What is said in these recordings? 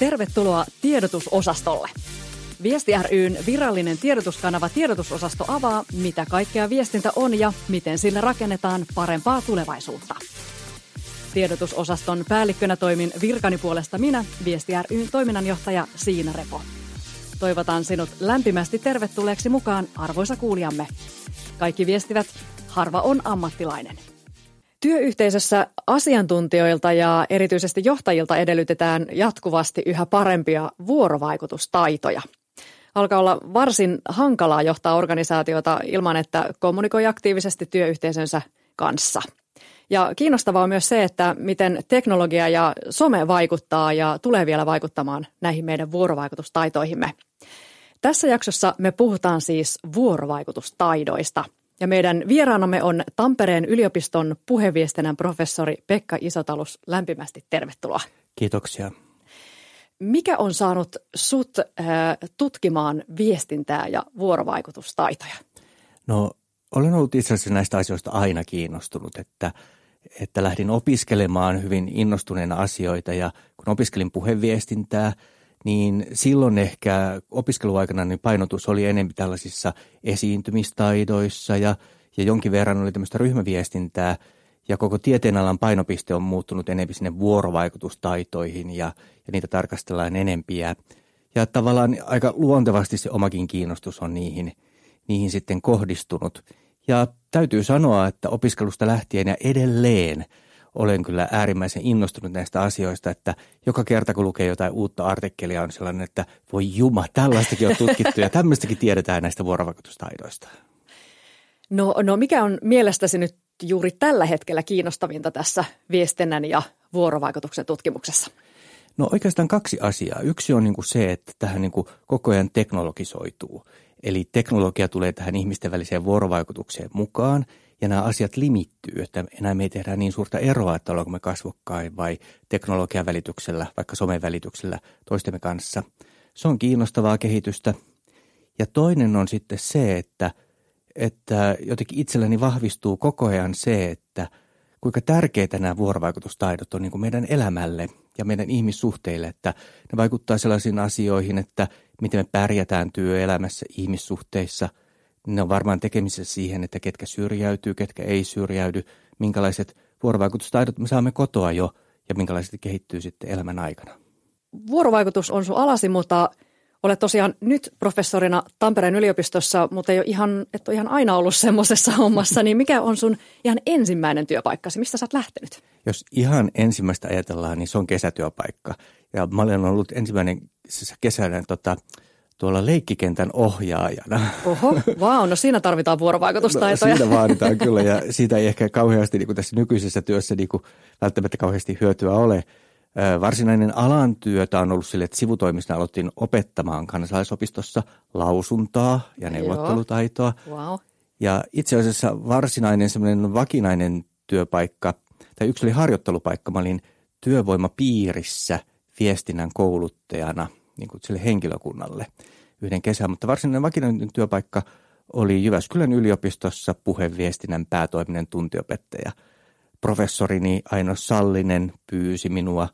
Tervetuloa tiedotusosastolle. Viesti ryn virallinen tiedotuskanava tiedotusosasto avaa, mitä kaikkea viestintä on ja miten sillä rakennetaan parempaa tulevaisuutta. Tiedotusosaston päällikkönä toimin virkani puolesta minä, Viesti ryn toiminnanjohtaja Siina Repo. Toivotan sinut lämpimästi tervetulleeksi mukaan, arvoisa kuulijamme. Kaikki viestivät, harva on ammattilainen. Työyhteisössä asiantuntijoilta ja erityisesti johtajilta edellytetään jatkuvasti yhä parempia vuorovaikutustaitoja. Alkaa olla varsin hankalaa johtaa organisaatiota ilman, että kommunikoi aktiivisesti työyhteisönsä kanssa. Ja kiinnostavaa on myös se, että miten teknologia ja some vaikuttaa ja tulee vielä vaikuttamaan näihin meidän vuorovaikutustaitoihimme. Tässä jaksossa me puhutaan siis vuorovaikutustaidoista – ja meidän vieraanamme on Tampereen yliopiston puheviestinnän professori Pekka Isotalus. Lämpimästi tervetuloa. Kiitoksia. Mikä on saanut sut äh, tutkimaan viestintää ja vuorovaikutustaitoja? No olen ollut itse asiassa näistä asioista aina kiinnostunut, että, että lähdin opiskelemaan hyvin innostuneena asioita ja kun opiskelin puheviestintää – niin silloin ehkä opiskeluaikana niin painotus oli enemmän tällaisissa esiintymistaidoissa ja, ja jonkin verran oli tämmöistä ryhmäviestintää. Ja koko tieteenalan painopiste on muuttunut enemmän sinne vuorovaikutustaitoihin ja, ja niitä tarkastellaan enempiä. Ja tavallaan aika luontevasti se omakin kiinnostus on niihin, niihin sitten kohdistunut. Ja täytyy sanoa, että opiskelusta lähtien ja edelleen – olen kyllä äärimmäisen innostunut näistä asioista, että joka kerta kun lukee jotain uutta artikkelia on sellainen, että voi juma, tällaistakin on tutkittu ja tämmöistäkin tiedetään näistä vuorovaikutustaidoista. No, no mikä on mielestäsi nyt juuri tällä hetkellä kiinnostavinta tässä viestinnän ja vuorovaikutuksen tutkimuksessa? No oikeastaan kaksi asiaa. Yksi on niin kuin se, että tähän niin kuin koko ajan teknologisoituu. Eli teknologia tulee tähän ihmisten väliseen vuorovaikutukseen mukaan ja nämä asiat limittyy, että enää me ei tehdä niin suurta eroa, että ollaanko me kasvokkain vai teknologian välityksellä, vaikka somen välityksellä toistemme kanssa. Se on kiinnostavaa kehitystä. Ja toinen on sitten se, että, että jotenkin itselläni vahvistuu koko ajan se, että kuinka tärkeitä nämä vuorovaikutustaidot on niin kuin meidän elämälle ja meidän ihmissuhteille, että ne vaikuttaa sellaisiin asioihin, että miten me pärjätään työelämässä, ihmissuhteissa – ne on varmaan tekemisessä siihen, että ketkä syrjäytyy, ketkä ei syrjäydy, minkälaiset vuorovaikutustaidot me saamme kotoa jo ja minkälaiset kehittyy sitten elämän aikana. Vuorovaikutus on sun alasi, mutta olet tosiaan nyt professorina Tampereen yliopistossa, mutta ei ole ihan, et ole ihan aina ollut semmoisessa hommassa, niin mikä on sun ihan ensimmäinen työpaikkasi? Mistä sä oot lähtenyt? Jos ihan ensimmäistä ajatellaan, niin se on kesätyöpaikka. Ja mä olen ollut ensimmäinen kesänä tota, tuolla leikkikentän ohjaajana. Oho, vau, no siinä tarvitaan vuorovaikutustaitoja. No, siinä vaaditaan kyllä ja siitä ei ehkä kauheasti niin kuin tässä nykyisessä työssä niin kuin välttämättä kauheasti hyötyä ole. Varsinainen alan työtä on ollut sille, että sivutoimista aloitin opettamaan kansalaisopistossa lausuntaa ja neuvottelutaitoa. Wow. Ja itse asiassa varsinainen semmoinen vakinainen työpaikka, tai yksi oli harjoittelupaikka, mä olin työvoimapiirissä viestinnän kouluttajana – niin kuin sille henkilökunnalle yhden kesän, mutta varsinainen vakinainen työpaikka oli Jyväskylän yliopistossa puheviestinnän päätoiminen tuntiopettaja. Professorini Aino Sallinen pyysi minua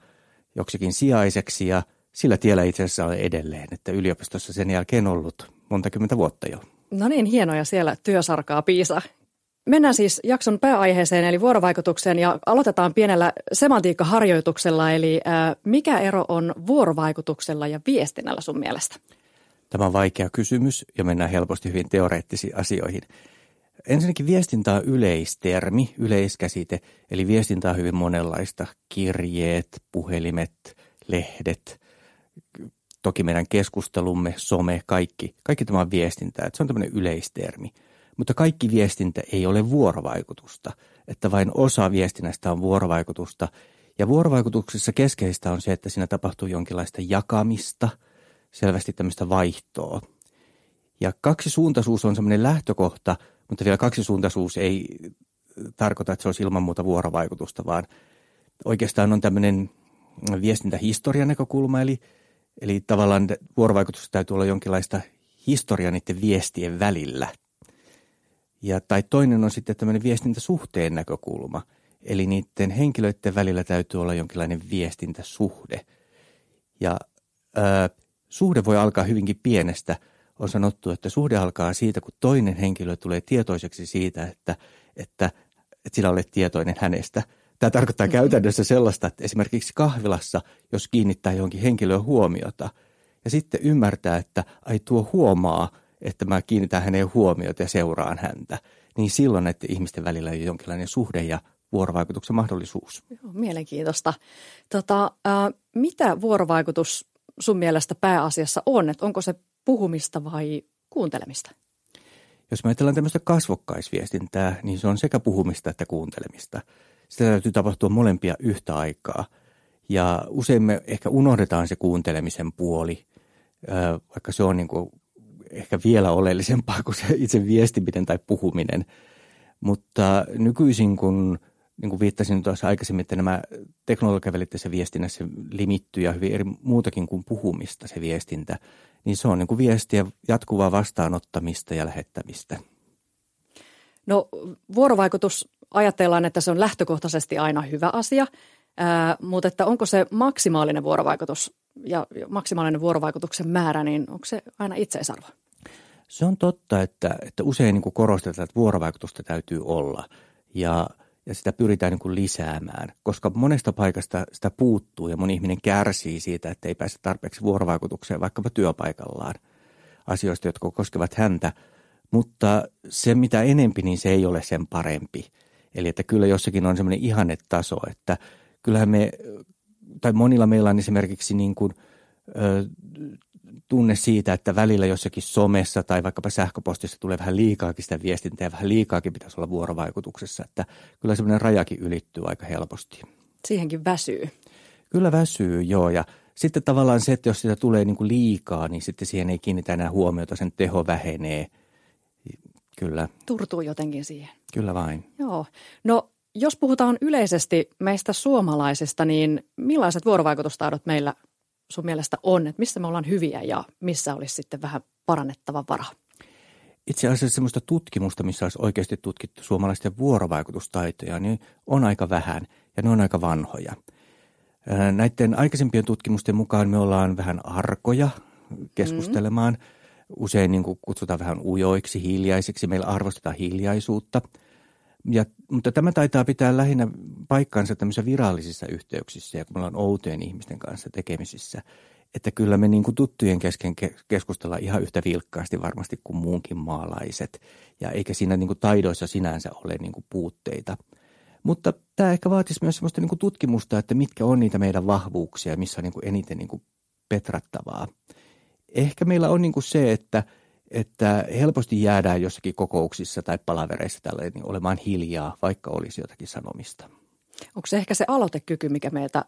joksikin sijaiseksi ja sillä tiellä itse asiassa olen edelleen, että yliopistossa sen jälkeen ollut monta kymmentä vuotta jo. No niin, hienoja siellä työsarkaa piisa. Mennään siis jakson pääaiheeseen eli vuorovaikutukseen ja aloitetaan pienellä semantiikkaharjoituksella. Eli äh, mikä ero on vuorovaikutuksella ja viestinnällä sun mielestä? Tämä on vaikea kysymys ja mennään helposti hyvin teoreettisiin asioihin. Ensinnäkin viestintä on yleistermi, yleiskäsite, eli viestintä on hyvin monenlaista. Kirjeet, puhelimet, lehdet, toki meidän keskustelumme, some, kaikki. Kaikki tämä on viestintää. Se on tämmöinen yleistermi – mutta kaikki viestintä ei ole vuorovaikutusta, että vain osa viestinnästä on vuorovaikutusta. Ja vuorovaikutuksessa keskeistä on se, että siinä tapahtuu jonkinlaista jakamista, selvästi tämmöistä vaihtoa. Ja kaksisuuntaisuus on semmoinen lähtökohta, mutta vielä kaksisuuntaisuus ei tarkoita, että se olisi ilman muuta vuorovaikutusta, vaan oikeastaan on tämmöinen viestintähistorian näkökulma, eli, eli tavallaan vuorovaikutusta täytyy olla jonkinlaista historia niiden viestien välillä – ja, tai toinen on sitten tämmöinen viestintäsuhteen näkökulma. Eli niiden henkilöiden välillä täytyy olla jonkinlainen viestintäsuhde. Ja suhde voi alkaa hyvinkin pienestä. On sanottu, että suhde alkaa siitä, kun toinen henkilö tulee tietoiseksi siitä, että, että, että sinä olet tietoinen hänestä. Tämä tarkoittaa mm-hmm. käytännössä sellaista, että esimerkiksi kahvilassa, jos kiinnittää johonkin henkilöön huomiota ja sitten ymmärtää, että ai tuo huomaa, että mä kiinnitän häneen huomiota ja seuraan häntä, niin silloin että ihmisten välillä on jonkinlainen suhde ja vuorovaikutuksen mahdollisuus. Joo, mielenkiintoista. Tota, äh, mitä vuorovaikutus sun mielestä pääasiassa on? Että onko se puhumista vai kuuntelemista? Jos me ajatellaan tämmöistä kasvokkaisviestintää, niin se on sekä puhumista että kuuntelemista. Sitä täytyy tapahtua molempia yhtä aikaa. Ja usein me ehkä unohdetaan se kuuntelemisen puoli, vaikka se on niin kuin ehkä vielä oleellisempaa kuin se itse viestiminen tai puhuminen. Mutta nykyisin, kun niin kuin viittasin tuossa aikaisemmin, että nämä teknologiavälitteisessä viestinnässä limittyy ja hyvin eri muutakin kuin puhumista se viestintä, niin se on niin kuin viestiä jatkuvaa vastaanottamista ja lähettämistä. No vuorovaikutus, ajatellaan, että se on lähtökohtaisesti aina hyvä asia, ää, mutta että onko se maksimaalinen vuorovaikutus ja maksimaalinen vuorovaikutuksen määrä, niin onko se aina itseisarvo? Se on totta, että, että usein niin kuin korostetaan, että vuorovaikutusta täytyy olla ja, ja sitä pyritään niin kuin lisäämään, koska monesta paikasta sitä puuttuu ja moni ihminen kärsii siitä, että ei pääse tarpeeksi vuorovaikutukseen vaikkapa työpaikallaan asioista, jotka koskevat häntä. Mutta se mitä enempi, niin se ei ole sen parempi. Eli että kyllä jossakin on semmoinen ihannetaso, että kyllähän me, tai monilla meillä on esimerkiksi niin kuin, ö, tunne siitä, että välillä jossakin somessa tai vaikkapa sähköpostissa tulee vähän liikaakin sitä viestintää ja vähän liikaakin pitäisi olla vuorovaikutuksessa, että kyllä semmoinen rajakin ylittyy aika helposti. Siihenkin väsyy. Kyllä väsyy, joo. Ja sitten tavallaan se, että jos sitä tulee niin kuin liikaa, niin sitten siihen ei kiinnitä enää huomiota, sen teho vähenee. Kyllä. Turtuu jotenkin siihen. Kyllä vain. Joo. No jos puhutaan yleisesti meistä suomalaisista, niin millaiset vuorovaikutustaidot meillä sun mielestä on, että missä me ollaan hyviä ja missä olisi sitten vähän parannettava vara? Itse asiassa sellaista tutkimusta, missä olisi oikeasti tutkittu suomalaisten vuorovaikutustaitoja, niin on aika vähän ja ne on aika vanhoja. Näiden aikaisempien tutkimusten mukaan me ollaan vähän arkoja keskustelemaan. Mm. Usein niin kuin kutsutaan vähän ujoiksi, hiljaisiksi. Meillä arvostetaan hiljaisuutta – ja, mutta tämä taitaa pitää lähinnä paikkansa tämmöisissä virallisissa yhteyksissä ja kun me ollaan outojen ihmisten kanssa tekemisissä. Että kyllä me niin kuin tuttujen kesken keskustellaan ihan yhtä vilkkaasti varmasti kuin muunkin maalaiset. Ja eikä siinä niin kuin taidoissa sinänsä ole niin kuin puutteita. Mutta tämä ehkä vaatisi myös sellaista niin kuin tutkimusta, että mitkä on niitä meidän vahvuuksia missä on niin kuin eniten niin kuin petrattavaa. Ehkä meillä on niin kuin se, että – että helposti jäädään jossakin kokouksissa tai palavereissa tälleen niin olemaan hiljaa, vaikka olisi jotakin sanomista. Onko se ehkä se aloitekyky, mikä meiltä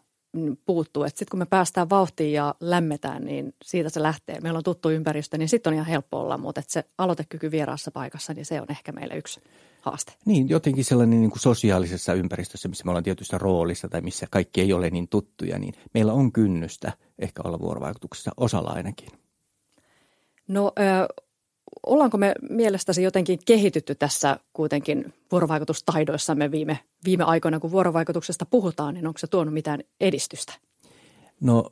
puuttuu, että sitten kun me päästään vauhtiin ja lämmetään, niin siitä se lähtee. Meillä on tuttu ympäristö, niin sitten on ihan helppo olla, mutta että se aloitekyky vieraassa paikassa, niin se on ehkä meille yksi haaste. Niin, jotenkin sellainen niin kuin sosiaalisessa ympäristössä, missä me ollaan tietyssä roolissa tai missä kaikki ei ole niin tuttuja, niin meillä on kynnystä ehkä olla vuorovaikutuksessa osalla ainakin. No ollaanko me mielestäsi jotenkin kehitytty tässä kuitenkin vuorovaikutustaidoissamme viime, viime aikoina, kun vuorovaikutuksesta puhutaan, niin onko se tuonut mitään edistystä? No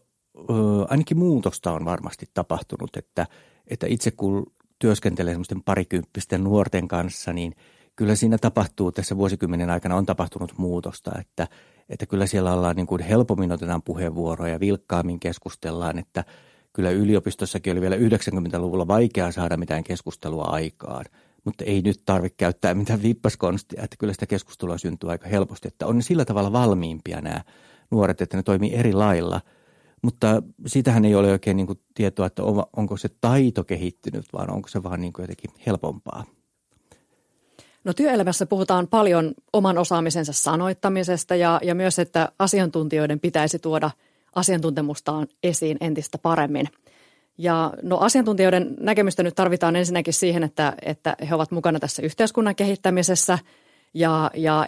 ainakin muutosta on varmasti tapahtunut, että, että itse kun työskentelee semmoisten parikymppisten nuorten kanssa, niin kyllä siinä tapahtuu, tässä vuosikymmenen aikana on tapahtunut muutosta, että, että kyllä siellä ollaan niin kuin helpommin otetaan puheenvuoroja ja vilkkaammin keskustellaan, että – kyllä yliopistossakin oli vielä 90-luvulla vaikea saada mitään keskustelua aikaan, mutta ei nyt tarvitse käyttää mitään vippaskonstia, että kyllä sitä keskustelua syntyy aika helposti, että on sillä tavalla valmiimpia nämä nuoret, että ne toimii eri lailla. Mutta sitähän ei ole oikein niin kuin tietoa, että onko se taito kehittynyt, vaan onko se vaan niin kuin jotenkin helpompaa. No työelämässä puhutaan paljon oman osaamisensa sanoittamisesta ja, ja myös, että asiantuntijoiden pitäisi tuoda – asiantuntemustaan esiin entistä paremmin. Ja no asiantuntijoiden näkemystä nyt tarvitaan ensinnäkin siihen, että, että he ovat mukana tässä yhteiskunnan kehittämisessä ja, ja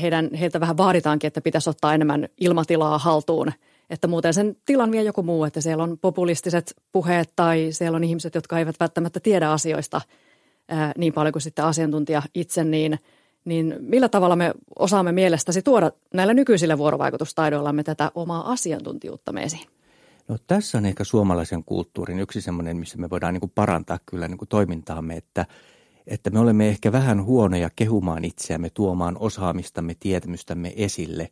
heidän, heiltä vähän vaaditaankin, että pitäisi ottaa enemmän ilmatilaa haltuun, että muuten sen tilan vie joku muu, että siellä on populistiset puheet tai siellä on ihmiset, jotka eivät välttämättä tiedä asioista ää, niin paljon kuin sitten asiantuntija itse, niin – niin millä tavalla me osaamme mielestäsi tuoda näillä nykyisillä vuorovaikutustaidoillamme tätä omaa asiantuntijuutta esiin? No tässä on ehkä suomalaisen kulttuurin yksi semmoinen, missä me voidaan niin kuin parantaa kyllä niin kuin toimintaamme, että, että me olemme ehkä vähän huonoja kehumaan itseämme, tuomaan osaamistamme, tietämystämme esille.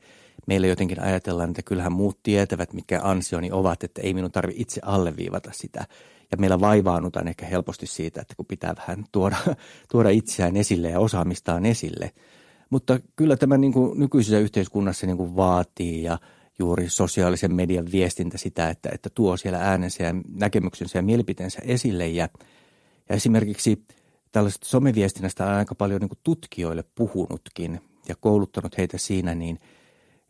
Meillä jotenkin ajatellaan, että kyllähän muut tietävät, mitkä ansioni ovat, että ei minun tarvitse itse alleviivata sitä. Ja meillä vaivaanutaan ehkä helposti siitä, että kun pitää vähän tuoda, tuoda itseään esille ja osaamistaan esille. Mutta kyllä tämä niin kuin nykyisessä yhteiskunnassa niin kuin vaatii ja juuri sosiaalisen median viestintä sitä, että, että tuo siellä äänensä ja näkemyksensä ja mielipiteensä esille. Ja, ja esimerkiksi tällaisesta someviestinnästä on aika paljon niin kuin tutkijoille puhunutkin ja kouluttanut heitä siinä, niin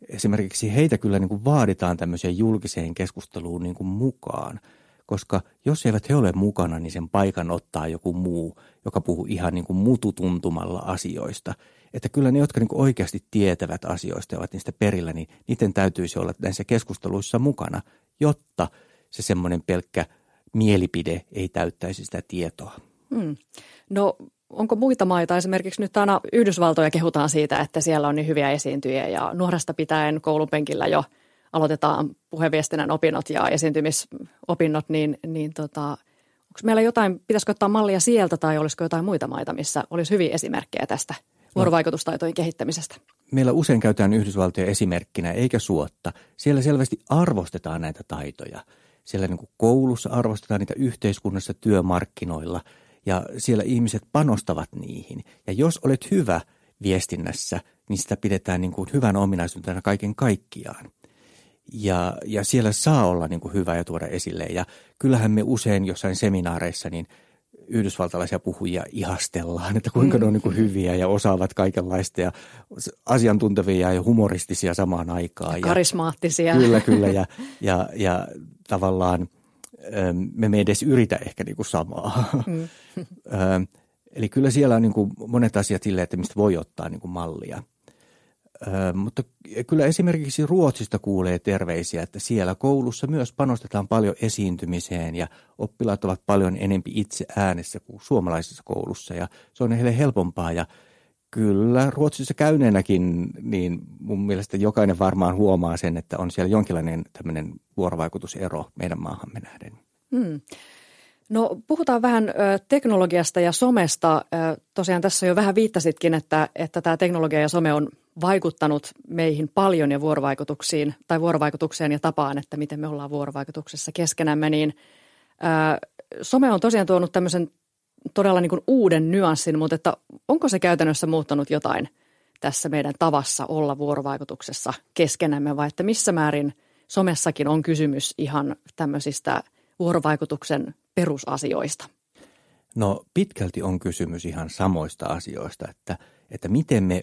esimerkiksi heitä kyllä niin kuin vaaditaan tämmöiseen julkiseen keskusteluun niin kuin mukaan – koska jos eivät he ole mukana, niin sen paikan ottaa joku muu, joka puhuu ihan niin kuin mututuntumalla asioista. Että kyllä ne, jotka niin kuin oikeasti tietävät asioista ja ovat niistä perillä, niin niiden täytyisi olla näissä keskusteluissa mukana, jotta se semmoinen pelkkä mielipide ei täyttäisi sitä tietoa. Hmm. No onko muita maita, esimerkiksi nyt aina Yhdysvaltoja kehutaan siitä, että siellä on niin hyviä esiintyjiä ja nuoresta pitäen koulunpenkillä jo – aloitetaan puheviestinnän opinnot ja esiintymisopinnot, niin, niin tota, onko meillä jotain, pitäisikö ottaa mallia sieltä tai olisiko jotain muita maita, missä olisi hyviä esimerkkejä tästä vuorovaikutustaitojen kehittämisestä? Meillä usein käytetään Yhdysvaltoja esimerkkinä eikä suotta. Siellä selvästi arvostetaan näitä taitoja. Siellä niin kuin koulussa arvostetaan niitä yhteiskunnassa työmarkkinoilla ja siellä ihmiset panostavat niihin. Ja jos olet hyvä viestinnässä, niin sitä pidetään niin kuin hyvän ominaisuutena kaiken kaikkiaan ja, ja siellä saa olla niin kuin hyvä ja tuoda esille. Ja kyllähän me usein jossain seminaareissa niin yhdysvaltalaisia puhujia ihastellaan, että kuinka mm. ne on niin kuin hyviä ja osaavat kaikenlaista ja asiantuntevia ja humoristisia samaan aikaan. Ja karismaattisia. Ja, kyllä, kyllä. Ja, ja, ja tavallaan me emme edes yritä ehkä niin kuin samaa. Mm. Eli kyllä siellä on niin kuin monet asiat silleen, että mistä voi ottaa niin kuin mallia – mutta kyllä esimerkiksi Ruotsista kuulee terveisiä, että siellä koulussa myös panostetaan paljon esiintymiseen ja oppilaat ovat paljon enempi itse äänessä kuin suomalaisessa koulussa ja se on heille helpompaa ja kyllä Ruotsissa käyneenäkin, niin mun mielestä jokainen varmaan huomaa sen, että on siellä jonkinlainen tämmöinen vuorovaikutusero meidän maahamme nähden. Hmm. No puhutaan vähän teknologiasta ja somesta. Tosiaan tässä jo vähän viittasitkin, että, että tämä teknologia ja some on vaikuttanut meihin paljon ja vuorovaikutuksiin tai vuorovaikutukseen ja tapaan, että miten me ollaan vuorovaikutuksessa keskenämme, niin ö, some on tosiaan tuonut tämmöisen todella niin kuin uuden nyanssin, mutta että onko se käytännössä muuttanut jotain tässä meidän tavassa olla vuorovaikutuksessa keskenämme vai että missä määrin somessakin on kysymys ihan tämmöisistä vuorovaikutuksen perusasioista? No pitkälti on kysymys ihan samoista asioista, että, että miten me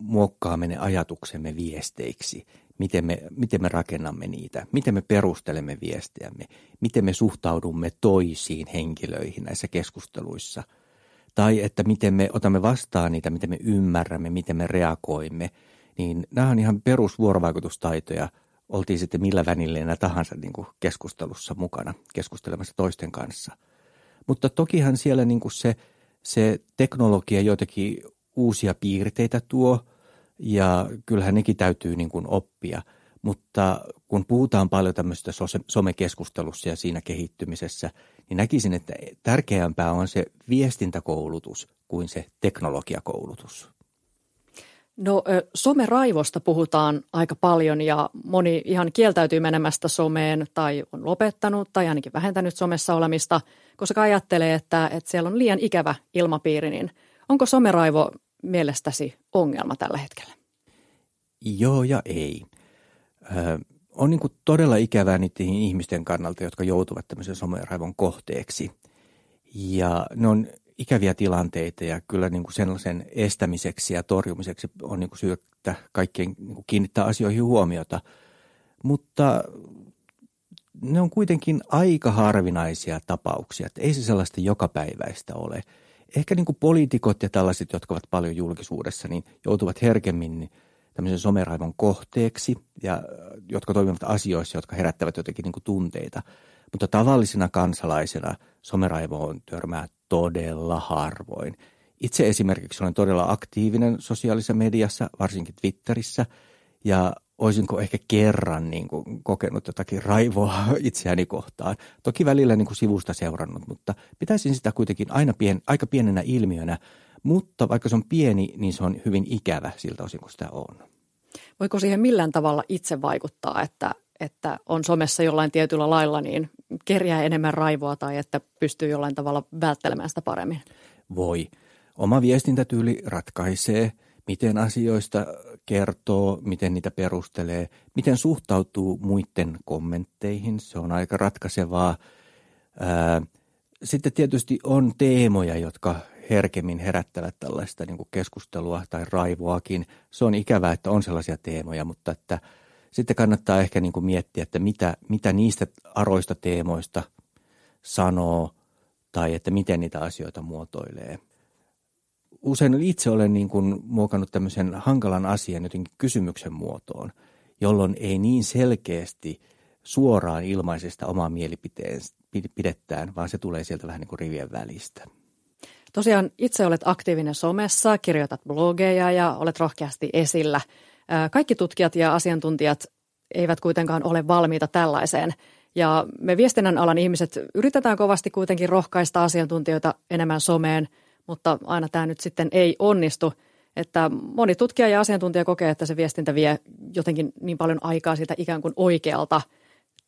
muokkaamme ne ajatuksemme viesteiksi, miten me, miten me rakennamme niitä, miten me perustelemme viestiämme, miten me suhtaudumme toisiin henkilöihin näissä keskusteluissa. Tai että miten me otamme vastaan niitä, miten me ymmärrämme, miten me reagoimme. Niin nämä on ihan perusvuorovaikutustaitoja, oltiin sitten millä vänilleenä tahansa niin kuin keskustelussa mukana, keskustelemassa toisten kanssa – mutta tokihan siellä niin kuin se, se teknologia joitakin uusia piirteitä tuo ja kyllähän nekin täytyy niin kuin oppia. Mutta kun puhutaan paljon tämmöistä somekeskustelussa ja siinä kehittymisessä, niin näkisin, että tärkeämpää on se viestintäkoulutus kuin se teknologiakoulutus. No someraivosta puhutaan aika paljon ja moni ihan kieltäytyy menemästä someen tai on lopettanut tai ainakin vähentänyt somessa olemista, koska ajattelee, että, että siellä on liian ikävä ilmapiiri. Niin onko someraivo mielestäsi ongelma tällä hetkellä? Joo ja ei. Ö, on niin todella ikävää niiden ihmisten kannalta, jotka joutuvat tämmöisen someraivon kohteeksi. Ja ne on ikäviä tilanteita ja kyllä niin kuin sellaisen estämiseksi ja torjumiseksi on niin kuin syytä kaikkien niin kiinnittää asioihin huomiota. Mutta ne on kuitenkin aika harvinaisia tapauksia, että ei se sellaista jokapäiväistä ole. Ehkä niin kuin poliitikot ja tällaiset, jotka ovat paljon julkisuudessa, niin joutuvat herkemmin tämmöisen someraivon kohteeksi ja jotka toimivat asioissa, jotka herättävät jotenkin niin kuin tunteita. Mutta tavallisena kansalaisena someraivoon törmää todella harvoin. Itse esimerkiksi olen todella aktiivinen sosiaalisessa mediassa, varsinkin Twitterissä, ja olisinko ehkä kerran niin kuin kokenut jotakin raivoa itseäni kohtaan. Toki välillä niin kuin sivusta seurannut, mutta pitäisin sitä kuitenkin aina pien, aika pienenä ilmiönä. Mutta vaikka se on pieni, niin se on hyvin ikävä siltä osin, kun sitä on. Voiko siihen millään tavalla itse vaikuttaa, että, että on somessa jollain tietyllä lailla niin kerjää enemmän raivoa tai että pystyy jollain tavalla välttelemään sitä paremmin? Voi. Oma viestintätyyli ratkaisee, miten asioista kertoo, miten niitä perustelee, miten suhtautuu muiden kommentteihin. Se on aika ratkaisevaa. Sitten tietysti on teemoja, jotka herkemmin herättävät tällaista niin keskustelua tai raivoakin. Se on ikävää, että on sellaisia teemoja, mutta että sitten kannattaa ehkä niin miettiä, että mitä, mitä niistä aroista teemoista sanoo tai että miten niitä asioita muotoilee. Usein itse olen niin kuin muokannut tämmöisen hankalan asian jotenkin kysymyksen muotoon, jolloin ei niin selkeästi suoraan ilmaisesta omaa mielipidettään, vaan se tulee sieltä vähän niin kuin rivien välistä. Tosiaan itse olet aktiivinen somessa, kirjoitat blogeja ja olet rohkeasti esillä. Kaikki tutkijat ja asiantuntijat eivät kuitenkaan ole valmiita tällaiseen. Ja me viestinnän alan ihmiset yritetään kovasti kuitenkin rohkaista asiantuntijoita enemmän someen, mutta aina tämä nyt sitten ei onnistu. Että moni tutkija ja asiantuntija kokee, että se viestintä vie jotenkin niin paljon aikaa siitä ikään kuin oikealta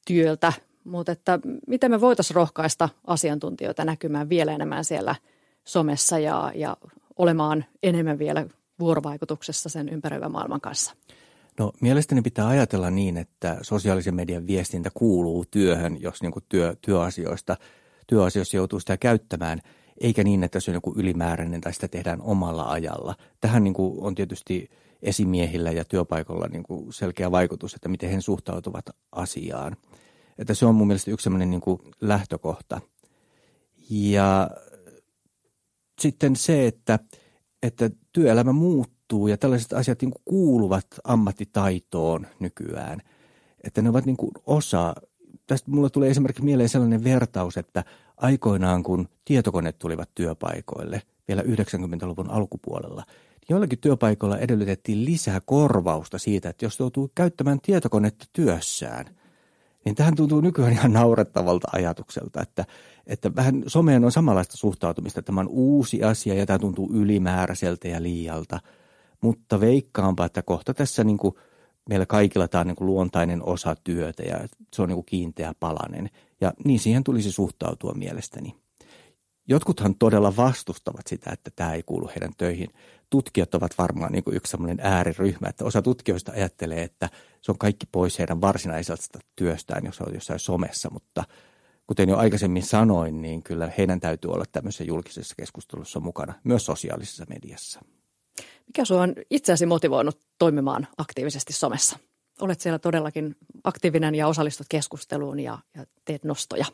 työltä. Mutta että miten me voitaisiin rohkaista asiantuntijoita näkymään vielä enemmän siellä – somessa ja, ja olemaan enemmän vielä vuorovaikutuksessa sen ympäröivän maailman kanssa? No mielestäni pitää ajatella niin, että sosiaalisen median viestintä kuuluu työhön, jos niin työ, työasioista, työasioissa joutuu sitä käyttämään, eikä niin, että se on joku ylimääräinen tai sitä tehdään omalla ajalla. Tähän niin kuin on tietysti esimiehillä ja työpaikoilla niin kuin selkeä vaikutus, että miten he suhtautuvat asiaan. Että se on mun mielestä yksi sellainen niin kuin lähtökohta. Ja sitten se, että, että työelämä muuttuu ja tällaiset asiat niin kuin kuuluvat ammattitaitoon nykyään. Että ne ovat niin kuin osa. Tästä mulle tulee esimerkiksi mieleen sellainen vertaus, että aikoinaan kun tietokoneet tulivat työpaikoille vielä 90-luvun alkupuolella, niin joillakin työpaikoilla edellytettiin lisää korvausta siitä, että jos joutuu käyttämään tietokonetta työssään – niin tähän tuntuu nykyään ihan naurettavalta ajatukselta, että, että vähän someen on samanlaista suhtautumista. Tämä on uusi asia ja tämä tuntuu ylimääräiseltä ja liialta, mutta veikkaanpa, että kohta tässä niin kuin meillä kaikilla tämä on niin kuin luontainen osa työtä ja se on niin kuin kiinteä palanen. Ja niin siihen tulisi suhtautua mielestäni. Jotkuthan todella vastustavat sitä, että tämä ei kuulu heidän töihin. Tutkijat ovat varmaan niin kuin yksi sellainen ääriryhmä, että osa tutkijoista ajattelee, että se on kaikki pois heidän varsinaisesta työstään, jos on jossain somessa, mutta kuten jo aikaisemmin sanoin, niin kyllä heidän täytyy olla tämmöisessä julkisessa keskustelussa mukana, myös sosiaalisessa mediassa. Mikä sinua on itseäsi motivoinut toimimaan aktiivisesti somessa? Olet siellä todellakin aktiivinen ja osallistut keskusteluun ja, ja teet nostoja.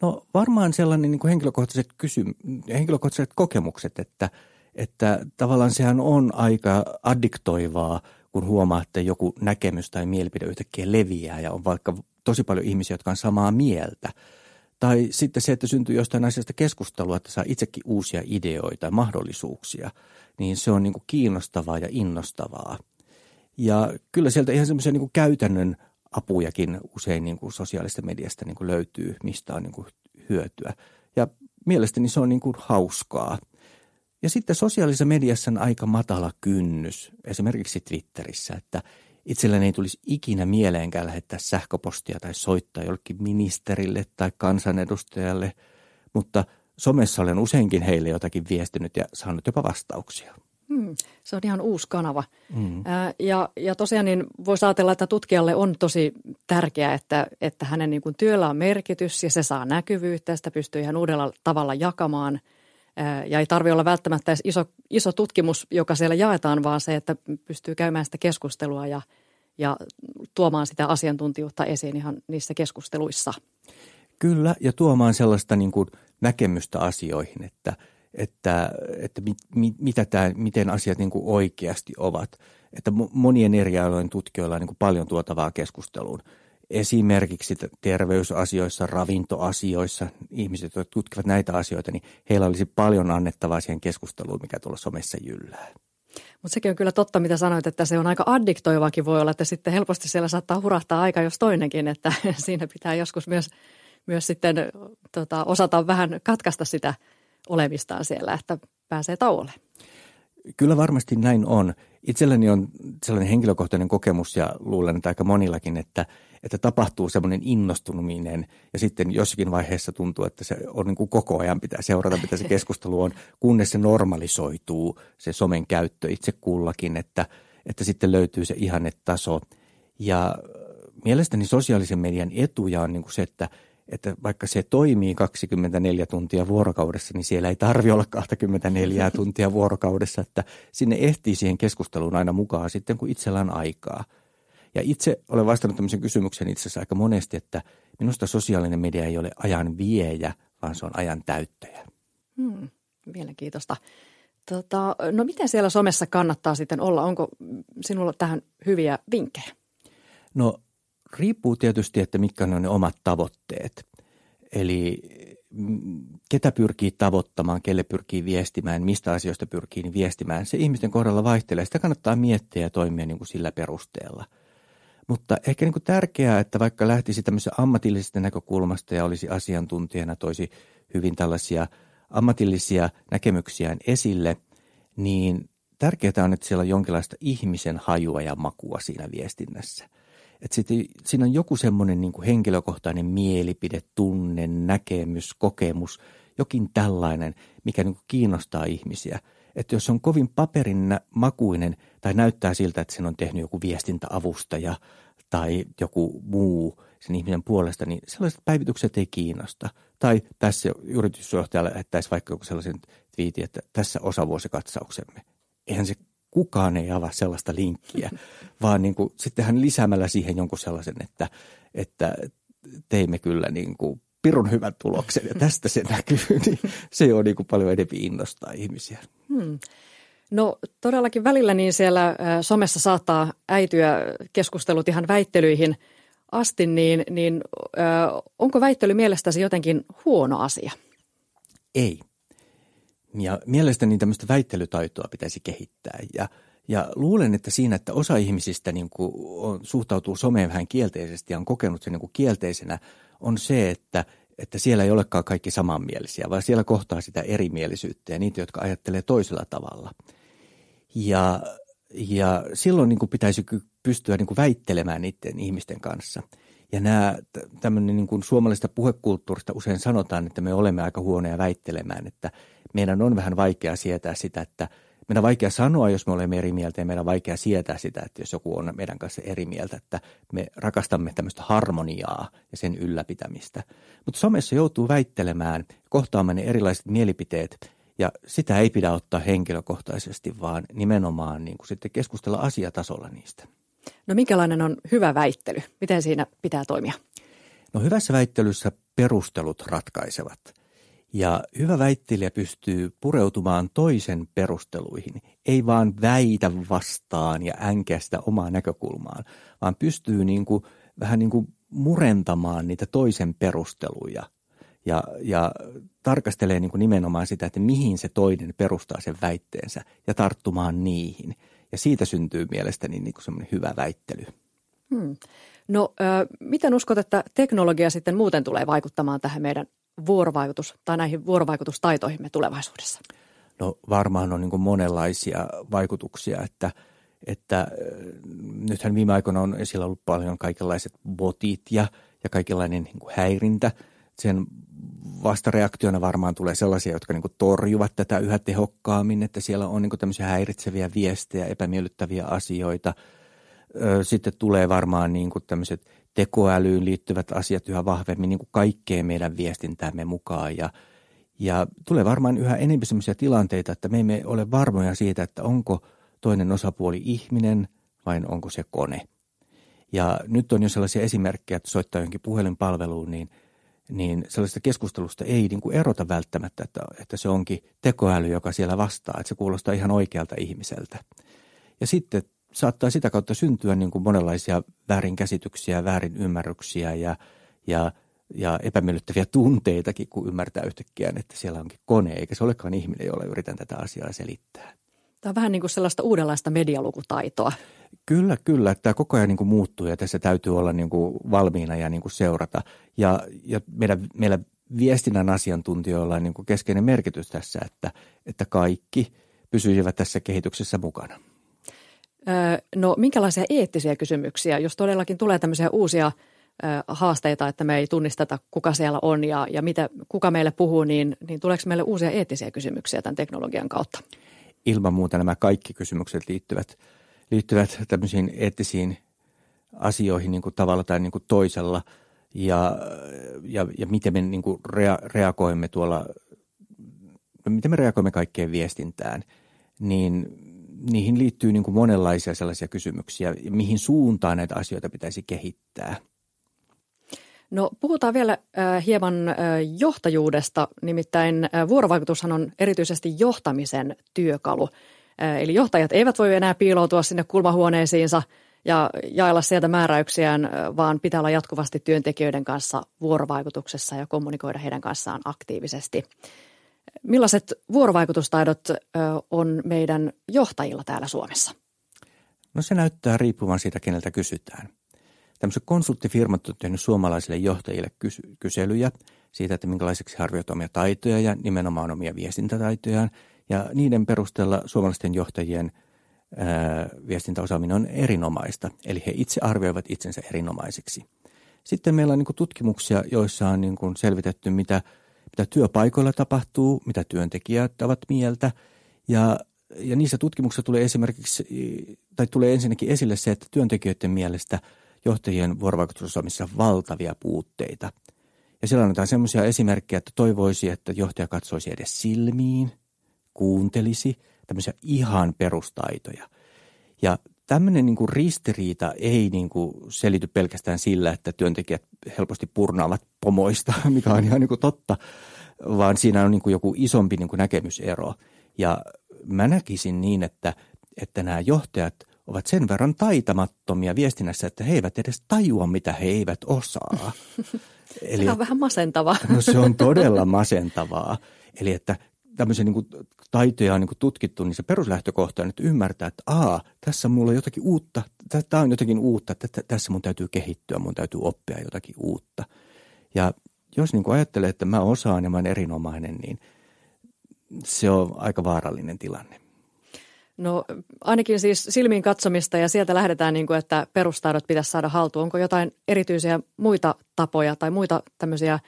No varmaan sellainen niin kuin henkilökohtaiset, kysym- henkilökohtaiset kokemukset, että, että tavallaan sehän on aika addiktoivaa, kun huomaa, että joku näkemys tai mielipide yhtäkkiä leviää ja on vaikka tosi paljon ihmisiä, jotka on samaa mieltä. Tai sitten se, että syntyy jostain asiasta keskustelua, että saa itsekin uusia ideoita ja mahdollisuuksia, niin se on niin kuin kiinnostavaa ja innostavaa. Ja kyllä sieltä ihan semmoisia niin käytännön apujakin usein niin kuin sosiaalista mediasta niin kuin löytyy, mistä on niin kuin hyötyä. Ja mielestäni se on niin kuin hauskaa. Ja sitten sosiaalisessa mediassa on aika matala kynnys, esimerkiksi Twitterissä, että itselläni ei tulisi ikinä mieleenkään lähettää sähköpostia tai soittaa jollekin ministerille tai kansanedustajalle, mutta somessa olen useinkin heille jotakin viestinyt ja saanut jopa vastauksia. Hmm, se on ihan uusi kanava. Hmm. Ää, ja, ja tosiaan niin voisi ajatella, että tutkijalle on tosi tärkeää, että, että hänen niin kuin työllä on merkitys ja se saa näkyvyyttä ja sitä pystyy ihan uudella tavalla jakamaan. Ja ei tarvitse olla välttämättä edes iso, iso tutkimus, joka siellä jaetaan, vaan se, että pystyy käymään sitä keskustelua ja, ja tuomaan sitä asiantuntijuutta esiin ihan niissä keskusteluissa. Kyllä, ja tuomaan sellaista niin kuin näkemystä asioihin, että – että, että mit, mit, mitä tämä, miten asiat niin kuin oikeasti ovat. Että monien eri alojen tutkijoilla on niin kuin paljon tuotavaa keskusteluun. Esimerkiksi terveysasioissa, ravintoasioissa, ihmiset, jotka tutkivat näitä asioita, niin heillä olisi paljon annettavaa siihen keskusteluun, mikä tuolla somessa jyllää. Mutta sekin on kyllä totta, mitä sanoit, että se on aika addiktoivakin voi olla, että sitten helposti siellä saattaa hurahtaa aika jos toinenkin, että siinä pitää joskus myös, myös sitten tota, osata vähän katkaista sitä olemistaan siellä, että pääsee tauolle. Kyllä varmasti näin on. Itselläni on sellainen henkilökohtainen kokemus ja luulen, että aika monillakin, että, että tapahtuu semmoinen innostuminen ja sitten jossakin vaiheessa tuntuu, että se on niin kuin koko ajan pitää seurata, mitä se keskustelu on, kunnes se normalisoituu, se somen käyttö itse kullakin, että, että sitten löytyy se ihannetaso. Ja mielestäni sosiaalisen median etuja on niin kuin se, että – että vaikka se toimii 24 tuntia vuorokaudessa, niin siellä ei tarvi olla 24 tuntia vuorokaudessa, että sinne ehtii siihen keskusteluun aina mukaan sitten, kun itsellä on aikaa. Ja itse olen vastannut tämmöisen kysymyksen itse asiassa aika monesti, että minusta sosiaalinen media ei ole ajan viejä, vaan se on ajan täyttäjä. Hmm, mielenkiintoista. Tota, no miten siellä somessa kannattaa sitten olla? Onko sinulla tähän hyviä vinkkejä? No riippuu tietysti, että mitkä on ne omat tavoitteet. Eli mm, ketä pyrkii tavoittamaan, kelle pyrkii viestimään, mistä asioista pyrkii viestimään. Se ihmisten kohdalla vaihtelee. Sitä kannattaa miettiä ja toimia niin kuin sillä perusteella. Mutta ehkä niin kuin tärkeää, että vaikka lähtisi tämmöisestä ammatillisesta näkökulmasta ja olisi asiantuntijana, toisi hyvin tällaisia ammatillisia näkemyksiään esille, niin tärkeää on, että siellä on jonkinlaista ihmisen hajua ja makua siinä viestinnässä – että sitten siinä on joku semmoinen niin henkilökohtainen mielipide, tunne, näkemys, kokemus, jokin tällainen, mikä niin kuin kiinnostaa ihmisiä. Että jos on kovin paperin makuinen tai näyttää siltä, että sen on tehnyt joku viestintäavustaja tai joku muu sen ihmisen puolesta, niin sellaiset päivitykset ei kiinnosta. Tai tässä yritysjohtaja lähettäisi vaikka joku sellaisen twiitin, että tässä osavuosikatsauksemme. Eihän se kukaan ei avaa sellaista linkkiä, vaan niin kuin, sittenhän lisäämällä siihen jonkun sellaisen, että, että teimme kyllä niin kuin pirun hyvän tuloksen ja tästä se näkyy, niin se on niin kuin paljon enemmän innostaa ihmisiä. Hmm. No todellakin välillä niin siellä somessa saattaa äityä keskustelut ihan väittelyihin asti, niin, niin onko väittely mielestäsi jotenkin huono asia? Ei. Ja mielestäni tämmöistä väittelytaitoa pitäisi kehittää ja, ja luulen, että siinä, että osa ihmisistä niin kuin on, suhtautuu someen vähän kielteisesti ja on kokenut sen niin kuin kielteisenä, on se, että, että siellä ei olekaan kaikki samanmielisiä, vaan siellä kohtaa sitä erimielisyyttä ja niitä, jotka ajattelee toisella tavalla. Ja, ja silloin niin kuin pitäisi pystyä niin kuin väittelemään niiden ihmisten kanssa – ja nämä tämmöinen niin kuin suomalaisesta puhekulttuurista usein sanotaan, että me olemme aika huonoja väittelemään, että meidän on vähän vaikea sietää sitä, että meidän on vaikea sanoa, jos me olemme eri mieltä ja meidän on vaikea sietää sitä, että jos joku on meidän kanssa eri mieltä, että me rakastamme tämmöistä harmoniaa ja sen ylläpitämistä. Mutta somessa joutuu väittelemään, kohtaamaan ne erilaiset mielipiteet ja sitä ei pidä ottaa henkilökohtaisesti, vaan nimenomaan niin kuin sitten keskustella asiatasolla niistä. No minkälainen on hyvä väittely? Miten siinä pitää toimia? No hyvässä väittelyssä perustelut ratkaisevat. Ja hyvä väittelijä pystyy pureutumaan toisen perusteluihin, ei vaan väitä vastaan ja änkeä sitä omaa näkökulmaan, vaan pystyy niin kuin, vähän niin kuin murentamaan niitä toisen perusteluja ja, ja tarkastelee niin kuin nimenomaan sitä, että mihin se toinen perustaa sen väitteensä ja tarttumaan niihin – ja siitä syntyy mielestäni niin kuin semmoinen hyvä väittely. Hmm. No, äh, miten uskot, että teknologia sitten muuten tulee vaikuttamaan tähän meidän vuorovaikutus- tai näihin vuorovaikutustaitoihimme tulevaisuudessa? No varmaan on niin monenlaisia vaikutuksia, että, että nythän viime aikoina on esillä ollut paljon kaikenlaiset botit ja, ja kaikenlainen niin kuin häirintä. Sen vastareaktiona varmaan tulee sellaisia, jotka niin torjuvat tätä yhä tehokkaammin, että siellä on niin tämmöisiä häiritseviä viestejä, epämiellyttäviä asioita. Sitten tulee varmaan niin tämmöiset tekoälyyn liittyvät asiat yhä vahvemmin niin kuin kaikkeen meidän viestintäämme mukaan ja, ja tulee varmaan yhä enemmän sellaisia tilanteita, että me emme ole varmoja siitä, että onko toinen osapuoli ihminen vai onko se kone. Ja nyt on jo sellaisia esimerkkejä, että soittaa jonkin puhelinpalveluun, niin – niin sellaisesta keskustelusta ei niin kuin erota välttämättä, että, että se onkin tekoäly, joka siellä vastaa, että se kuulostaa ihan oikealta ihmiseltä. Ja sitten saattaa sitä kautta syntyä niin kuin monenlaisia väärinkäsityksiä, väärinymmärryksiä ja, ja, ja epämiellyttäviä tunteitakin, kun ymmärtää yhtäkkiä, että siellä onkin kone, eikä se olekaan ihminen, jolla yritän tätä asiaa selittää. Tämä on vähän niin kuin sellaista uudenlaista medialukutaitoa. Kyllä, kyllä. Tämä koko ajan niin kuin muuttuu ja tässä täytyy olla niin kuin valmiina ja niin kuin seurata. Ja, ja meidän, meillä viestinnän asiantuntijoilla on niin kuin keskeinen merkitys tässä, että, että kaikki pysyisivät tässä kehityksessä mukana. No minkälaisia eettisiä kysymyksiä, jos todellakin tulee tämmöisiä uusia haasteita, että me ei tunnisteta, kuka siellä on ja, ja mitä, kuka meille puhuu, niin, niin tuleeko meille uusia eettisiä kysymyksiä tämän teknologian kautta? Ilman muuta nämä kaikki kysymykset liittyvät, liittyvät tämmöisiin eettisiin asioihin niin kuin tavalla tai niin kuin toisella ja, ja, ja miten me niin kuin rea, reagoimme tuolla, miten me reagoimme kaikkeen viestintään, niin niihin liittyy niin kuin monenlaisia sellaisia kysymyksiä, mihin suuntaan näitä asioita pitäisi kehittää – No puhutaan vielä äh, hieman äh, johtajuudesta, nimittäin äh, vuorovaikutushan on erityisesti johtamisen työkalu. Äh, eli johtajat eivät voi enää piiloutua sinne kulmahuoneisiinsa ja jaella sieltä määräyksiään, äh, vaan pitää olla jatkuvasti työntekijöiden kanssa vuorovaikutuksessa ja kommunikoida heidän kanssaan aktiivisesti. Millaiset vuorovaikutustaidot on meidän johtajilla täällä Suomessa? No se näyttää riippuvan siitä, keneltä kysytään. Tämmöiset konsulttifirmat on tehnyt suomalaisille johtajille kysy- kyselyjä siitä, että minkälaiseksi arvioit omia taitoja ja nimenomaan omia viestintätaitojaan. Ja niiden perusteella suomalaisten johtajien ää, viestintäosaaminen on erinomaista, eli he itse arvioivat itsensä erinomaisiksi. Sitten meillä on niin tutkimuksia, joissa on niin selvitetty, mitä, mitä työpaikoilla tapahtuu, mitä työntekijät ovat mieltä. Ja, ja niissä tutkimuksissa tulee esimerkiksi, tai tulee ensinnäkin esille se, että työntekijöiden mielestä – johtajien vuorovaikutusosaamisessa valtavia puutteita. Ja siellä annetaan semmoisia esimerkkejä, että toivoisi, että johtaja katsoisi edes silmiin, kuuntelisi, tämmöisiä ihan perustaitoja. Ja tämmöinen niin kuin ristiriita ei niin kuin selity pelkästään sillä, että työntekijät helposti purnaavat pomoista, mikä on ihan niin kuin totta, vaan siinä on niin kuin joku isompi niin kuin näkemysero. Ja mä näkisin niin, että, että nämä johtajat ovat sen verran taitamattomia viestinnässä, että he eivät edes tajua, mitä he eivät osaa. Eli, se on vähän masentavaa. No se on todella masentavaa. Eli että tämmöisiä niin kuin taitoja on niin kuin tutkittu, niin se peruslähtökohta on, että ymmärtää, että aa, tässä mulla on jotakin uutta, tämä on jotakin uutta, että tässä mun täytyy kehittyä, mun täytyy oppia jotakin uutta. Ja jos niin kuin ajattelee, että mä osaan ja mä olen erinomainen, niin se on aika vaarallinen tilanne. No ainakin siis silmiin katsomista ja sieltä lähdetään, niin kuin, että perustaidot pitäisi saada haltuun. Onko jotain erityisiä muita tapoja tai muita tämmöisiä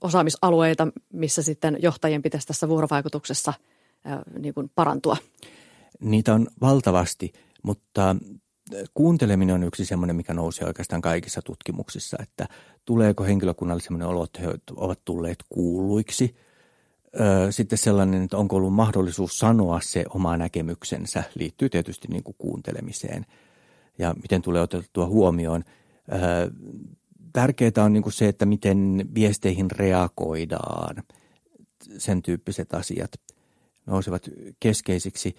osaamisalueita, missä sitten johtajien pitäisi tässä vuorovaikutuksessa niin kuin parantua? Niitä on valtavasti, mutta kuunteleminen on yksi semmoinen, mikä nousee oikeastaan kaikissa tutkimuksissa, että tuleeko henkilökunnalle semmoinen olo, että he ovat tulleet kuulluiksi – sitten sellainen, että onko ollut mahdollisuus sanoa se oma näkemyksensä, liittyy tietysti niin kuin kuuntelemiseen ja miten tulee otettua huomioon. Tärkeää on niin kuin se, että miten viesteihin reagoidaan, sen tyyppiset asiat nousevat keskeisiksi.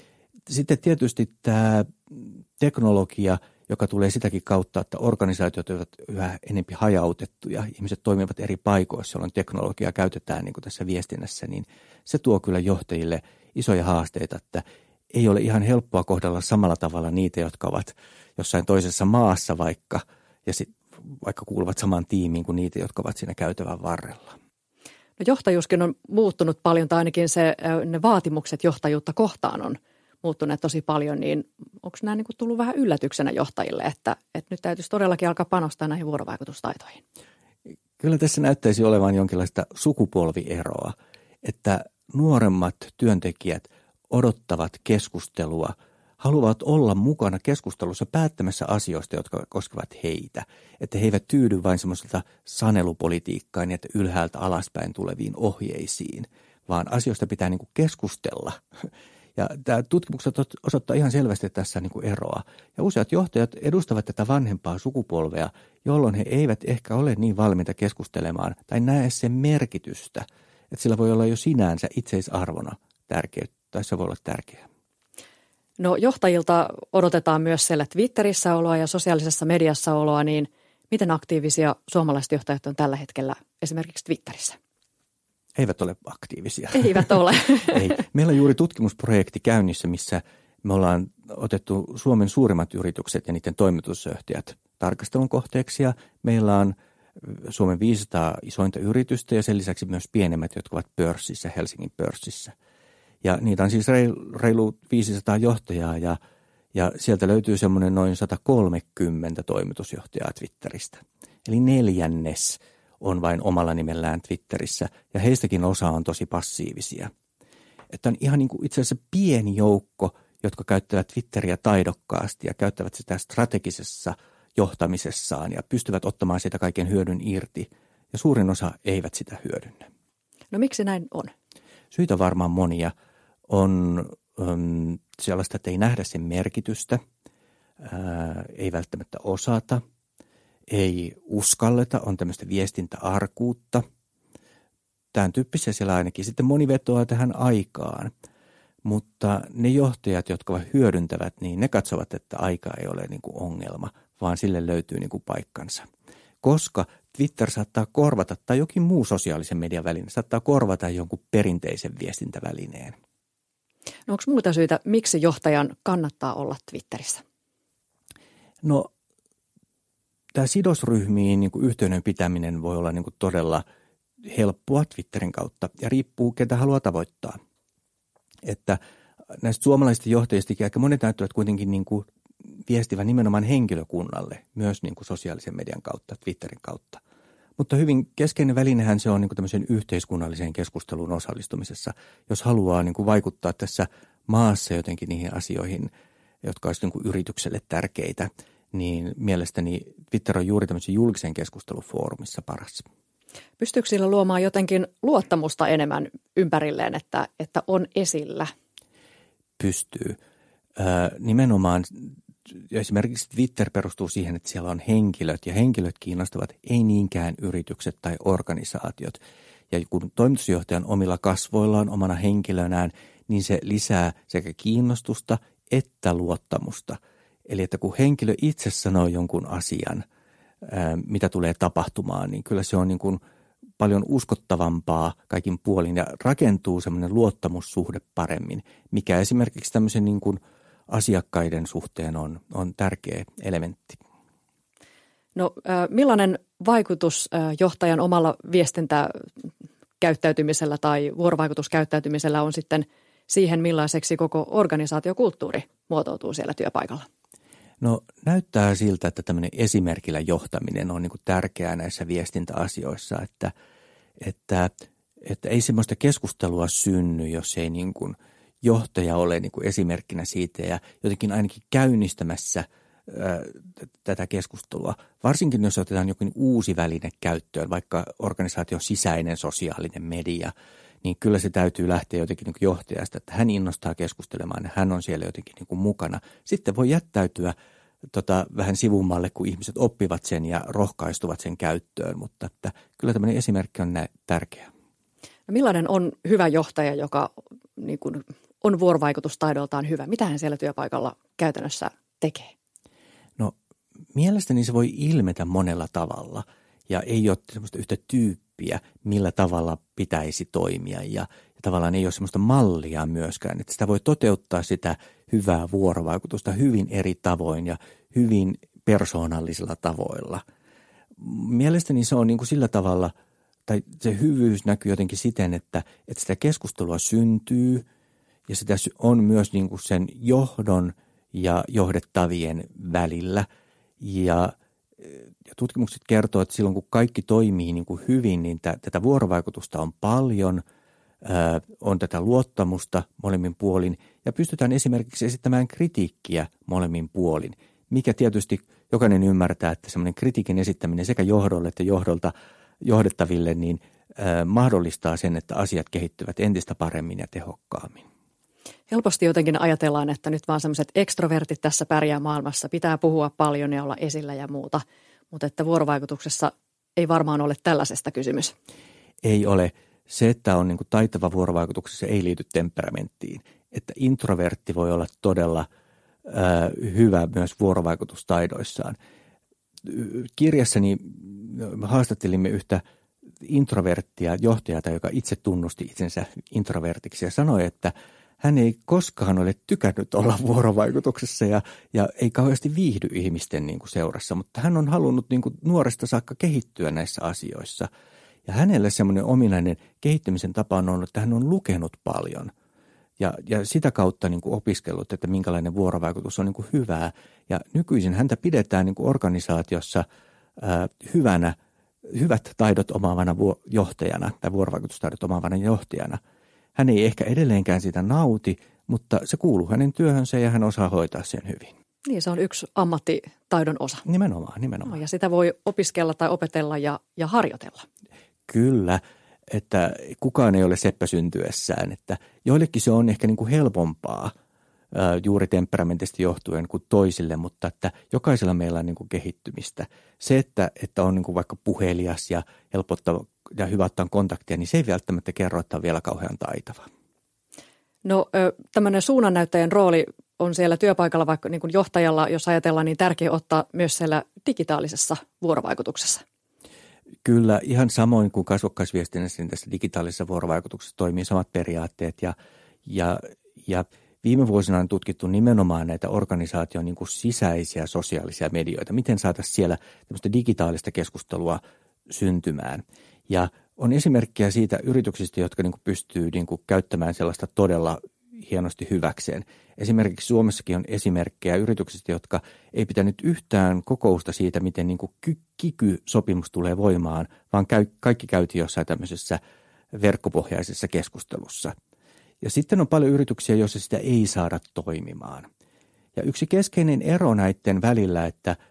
Sitten tietysti tämä teknologia – joka tulee sitäkin kautta, että organisaatiot ovat yhä enempi hajautettuja. Ihmiset toimivat eri paikoissa, jolloin teknologiaa käytetään niin kuin tässä viestinnässä, niin se tuo kyllä johtajille isoja haasteita, että ei ole ihan helppoa kohdella samalla tavalla niitä, jotka ovat jossain toisessa maassa vaikka, ja sit, vaikka kuuluvat samaan tiimiin kuin niitä, jotka ovat siinä käytävän varrella. No johtajuuskin on muuttunut paljon, tai ainakin se, ne vaatimukset johtajuutta kohtaan on – muuttuneet tosi paljon, niin onko nämä niin tullut vähän yllätyksenä johtajille, että, että nyt täytyisi todellakin alkaa panostaa näihin vuorovaikutustaitoihin? Kyllä tässä näyttäisi olevan jonkinlaista sukupolvieroa, että nuoremmat työntekijät odottavat keskustelua, haluavat olla mukana keskustelussa päättämässä asioista, jotka koskevat heitä. Että he eivät tyydy vain semmoiselta sanelupolitiikkaan, että ylhäältä alaspäin tuleviin ohjeisiin, vaan asioista pitää niin kuin keskustella ja tämä tutkimukset osoittaa ihan selvästi tässä niin kuin eroa. Ja useat johtajat edustavat tätä vanhempaa sukupolvea, jolloin he eivät ehkä ole niin valmiita keskustelemaan tai näe sen merkitystä, että sillä voi olla jo sinänsä itseisarvona tärkeä, tai se voi olla tärkeää. No johtajilta odotetaan myös siellä Twitterissä oloa ja sosiaalisessa mediassa oloa, niin miten aktiivisia suomalaiset johtajat on tällä hetkellä esimerkiksi Twitterissä? Eivät ole aktiivisia. Eivät ole. Ei. Meillä on juuri tutkimusprojekti käynnissä, missä me ollaan otettu Suomen suurimmat yritykset ja niiden toimitusjohtajat tarkastelun kohteeksi. Ja meillä on Suomen 500 isointa yritystä ja sen lisäksi myös pienemmät, jotka ovat pörssissä, Helsingin pörssissä. Ja niitä on siis reilu 500 johtajaa ja, ja sieltä löytyy semmoinen noin 130 toimitusjohtajaa Twitteristä. Eli neljännes on vain omalla nimellään Twitterissä ja heistäkin osa on tosi passiivisia. Että on ihan niin kuin itse asiassa pieni joukko, jotka käyttävät Twitteriä taidokkaasti ja käyttävät sitä strategisessa johtamisessaan ja pystyvät ottamaan siitä kaiken hyödyn irti. Ja suurin osa eivät sitä hyödynnä. No miksi näin on? Syitä varmaan monia. On um, sellaista, että ei nähdä sen merkitystä, ää, ei välttämättä osata – ei uskalleta, on tämmöistä viestintäarkuutta. Tämän tyyppisiä siellä ainakin. Sitten moni vetoaa tähän aikaan, mutta ne johtajat, jotka hyödyntävät, niin ne katsovat, että aika ei ole niin kuin ongelma, vaan sille löytyy niin kuin paikkansa. Koska Twitter saattaa korvata, tai jokin muu sosiaalisen median väline, saattaa korvata jonkun perinteisen viestintävälineen. No onko muuta syitä, miksi johtajan kannattaa olla Twitterissä? No tämä sidosryhmiin niin yhteyden pitäminen voi olla niin kuin todella helppoa Twitterin kautta ja riippuu, ketä haluaa tavoittaa. Että näistä suomalaisista johtajista aika monet näyttävät kuitenkin niin kuin viestivän nimenomaan henkilökunnalle, myös niin kuin sosiaalisen median kautta, Twitterin kautta. Mutta hyvin keskeinen välinehän se on niin kuin tämmöisen yhteiskunnalliseen keskusteluun osallistumisessa, jos haluaa niin kuin vaikuttaa tässä maassa jotenkin niihin asioihin, jotka olisivat niin yritykselle tärkeitä – niin mielestäni Twitter on juuri tämmöisen julkisen keskustelufoorumissa paras. Pystyykö sillä luomaan jotenkin luottamusta enemmän ympärilleen, että, että on esillä? Pystyy. Nimenomaan esimerkiksi Twitter perustuu siihen, että siellä on henkilöt ja henkilöt kiinnostavat ei niinkään yritykset tai organisaatiot. Ja kun toimitusjohtajan omilla kasvoillaan omana henkilönään, niin se lisää sekä kiinnostusta että luottamusta – Eli että kun henkilö itse sanoo jonkun asian, mitä tulee tapahtumaan, niin kyllä se on niin kuin paljon uskottavampaa kaikin puolin ja rakentuu semmoinen luottamussuhde paremmin, mikä esimerkiksi tämmöisen niin kuin asiakkaiden suhteen on, on tärkeä elementti. No millainen vaikutus johtajan omalla viestintäkäyttäytymisellä tai vuorovaikutuskäyttäytymisellä on sitten siihen, millaiseksi koko organisaatiokulttuuri muotoutuu siellä työpaikalla? No näyttää siltä, että tämmöinen esimerkillä johtaminen on niin kuin tärkeää näissä viestintäasioissa, että, että, että ei semmoista keskustelua synny, jos ei niin kuin johtaja ole niin kuin esimerkkinä siitä ja jotenkin ainakin käynnistämässä tätä keskustelua. Varsinkin jos otetaan jokin uusi väline käyttöön, vaikka organisaation sisäinen sosiaalinen media, niin kyllä se täytyy lähteä jotenkin niin johtajasta, että hän innostaa keskustelemaan ja hän on siellä jotenkin niin kuin mukana. Sitten voi jättäytyä tota, vähän sivummalle, kun ihmiset oppivat sen ja rohkaistuvat sen käyttöön, mutta että kyllä tämmöinen esimerkki on tärkeä. No millainen on hyvä johtaja, joka niin kuin, on vuorovaikutustaidoltaan hyvä? Mitä hän siellä työpaikalla käytännössä tekee? No mielestäni se voi ilmetä monella tavalla ja ei ole semmoista yhtä tyyppiä, millä tavalla pitäisi toimia ja, ja tavallaan ei ole semmoista mallia myöskään, että sitä voi toteuttaa sitä hyvää vuorovaikutusta hyvin eri tavoin ja hyvin persoonallisilla tavoilla. Mielestäni se on niin kuin sillä tavalla, tai se hyvyys näkyy jotenkin siten, että, että sitä keskustelua syntyy ja sitä on myös niin kuin sen johdon ja johdettavien välillä. Ja, ja tutkimukset kertoo, että silloin kun kaikki toimii niin kuin hyvin, niin t- tätä vuorovaikutusta on paljon – on tätä luottamusta molemmin puolin ja pystytään esimerkiksi esittämään kritiikkiä molemmin puolin, mikä tietysti jokainen ymmärtää, että semmoinen kritiikin esittäminen sekä johdolle että johdolta johdettaville niin mahdollistaa sen, että asiat kehittyvät entistä paremmin ja tehokkaammin. Helposti jotenkin ajatellaan, että nyt vaan semmoiset ekstrovertit tässä pärjää maailmassa, pitää puhua paljon ja olla esillä ja muuta, mutta että vuorovaikutuksessa ei varmaan ole tällaisesta kysymys. Ei ole se, että on niin kuin taitava vuorovaikutuksessa, ei liity temperamenttiin. Että introvertti voi olla todella ää, hyvä myös vuorovaikutustaidoissaan. Kirjassani haastattelimme yhtä introverttia johtajaa, joka itse tunnusti itsensä introvertiksi ja sanoi, että hän ei koskaan ole tykännyt olla vuorovaikutuksessa ja, ja ei kauheasti viihdy ihmisten niin kuin seurassa, mutta hän on halunnut niin kuin nuoresta saakka kehittyä näissä asioissa. Ja hänelle semmoinen ominainen kehittymisen tapa on ollut, että hän on lukenut paljon ja, ja sitä kautta niin kuin opiskellut, että minkälainen vuorovaikutus on niin kuin hyvää. Ja nykyisin häntä pidetään niin kuin organisaatiossa ää, hyvänä, hyvät taidot omaavana johtajana tai vuorovaikutustaidot omaavana johtajana – hän ei ehkä edelleenkään sitä nauti, mutta se kuuluu hänen työhönsä ja hän osaa hoitaa sen hyvin. Niin, se on yksi ammattitaidon osa. Nimenomaan, nimenomaan. No, ja sitä voi opiskella tai opetella ja, ja harjoitella. Kyllä, että kukaan ei ole seppä syntyessään, että joillekin se on ehkä niin kuin helpompaa juuri temperamentista johtuen kuin toisille, mutta että jokaisella meillä on niin kuin kehittymistä. Se, että, että on niin kuin vaikka puhelias ja helpottava ja hyvä ottaa kontaktia, niin se ei välttämättä kerro, että on vielä kauhean taitava. No tämmöinen suunnannäyttäjän rooli on siellä työpaikalla vaikka niin kuin johtajalla, jos ajatellaan, niin tärkeä ottaa myös siellä digitaalisessa vuorovaikutuksessa. Kyllä, ihan samoin kuin kasvokkaisviestinnässä, niin tässä digitaalisessa vuorovaikutuksessa toimii samat periaatteet ja, ja, ja viime vuosina on tutkittu nimenomaan näitä organisaation niin kuin sisäisiä sosiaalisia medioita. Miten saataisiin siellä tämmöistä digitaalista keskustelua syntymään. Ja on esimerkkejä siitä yrityksistä, jotka niin kuin pystyy niin kuin käyttämään sellaista todella hienosti hyväkseen. Esimerkiksi Suomessakin on esimerkkejä yrityksistä, jotka ei pitänyt yhtään kokousta siitä, miten niin kuin kiky-sopimus tulee voimaan, vaan käy, kaikki käytiin jossain tämmöisessä verkkopohjaisessa keskustelussa. Ja sitten on paljon yrityksiä, joissa sitä ei saada toimimaan. Ja yksi keskeinen ero näiden välillä, että –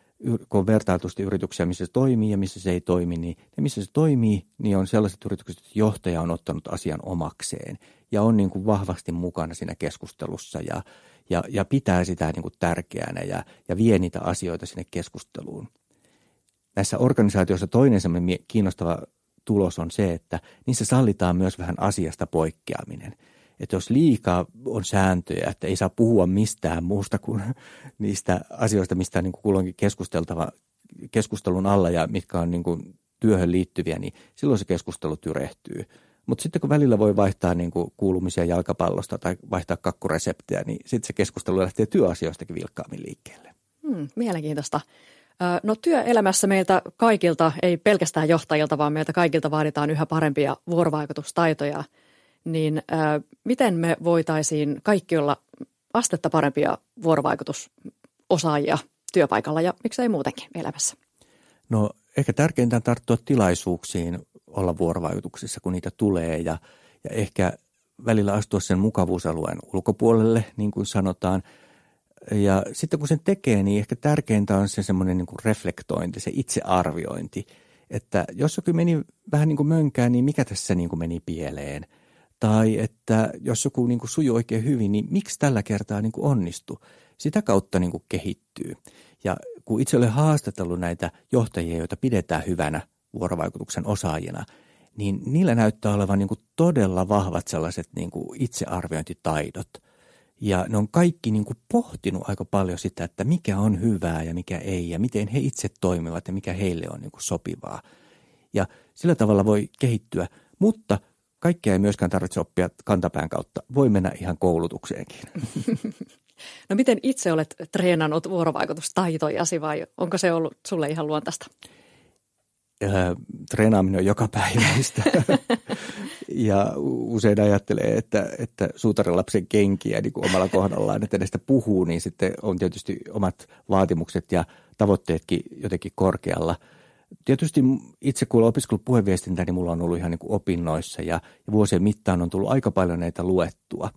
kun on vertailtusti yrityksiä, missä se toimii ja missä se ei toimi, niin ne, missä se toimii, niin on sellaiset yritykset, että johtaja on ottanut asian omakseen ja on niin kuin vahvasti mukana siinä keskustelussa ja, ja, ja pitää sitä niin kuin tärkeänä ja, ja vie niitä asioita sinne keskusteluun. Näissä organisaatioissa toinen semmoinen kiinnostava tulos on se, että niissä sallitaan myös vähän asiasta poikkeaminen – että jos liikaa on sääntöjä, että ei saa puhua mistään muusta kuin niistä asioista, mistä on niin kuin kulloinkin keskusteltava keskustelun alla ja mitkä on niin kuin työhön liittyviä, niin silloin se keskustelu tyrehtyy. Mutta sitten kun välillä voi vaihtaa niin kuin kuulumisia jalkapallosta tai vaihtaa kakkureseptiä, niin sitten se keskustelu lähtee työasioistakin vilkkaammin liikkeelle. Hmm, mielenkiintoista. No työelämässä meiltä kaikilta, ei pelkästään johtajilta, vaan meiltä kaikilta vaaditaan yhä parempia vuorovaikutustaitoja – niin miten me voitaisiin kaikki olla astetta parempia vuorovaikutusosaajia työpaikalla ja miksei muutenkin elämässä? No ehkä tärkeintä on tarttua tilaisuuksiin olla vuorovaikutuksissa, kun niitä tulee ja, ja ehkä välillä astua sen mukavuusalueen ulkopuolelle, niin kuin sanotaan. Ja sitten kun sen tekee, niin ehkä tärkeintä on se semmoinen niin kuin reflektointi, se itsearviointi, että jos jokin meni vähän niin kuin mönkään, niin mikä tässä niin kuin meni pieleen – tai että jos joku niin kuin sujuu oikein hyvin, niin miksi tällä kertaa niin kuin onnistu? Sitä kautta niin kuin kehittyy. Ja kun itse olen haastatellut näitä johtajia, joita pidetään hyvänä vuorovaikutuksen osaajina, niin niillä näyttää olevan niin kuin todella vahvat sellaiset niin kuin itsearviointitaidot. Ja ne on kaikki niin kuin pohtinut aika paljon sitä, että mikä on hyvää ja mikä ei, ja miten he itse toimivat ja mikä heille on niin kuin sopivaa. Ja sillä tavalla voi kehittyä, mutta – kaikkea ei myöskään tarvitse oppia kantapään kautta. Voi mennä ihan koulutukseenkin. No miten itse olet treenannut vuorovaikutustaitojasi vai onko se ollut sulle ihan luontaista? Äh, treenaaminen on joka päiväistä. ja usein ajattelee, että, että suutarilapsen kenkiä niin kuin omalla kohdallaan, että näistä puhuu, niin sitten on tietysti omat vaatimukset ja tavoitteetkin jotenkin korkealla – Tietysti itse kun olen opiskellut puheviestintää, niin mulla on ollut ihan niin kuin opinnoissa ja, ja vuosien mittaan on tullut aika paljon näitä luettua.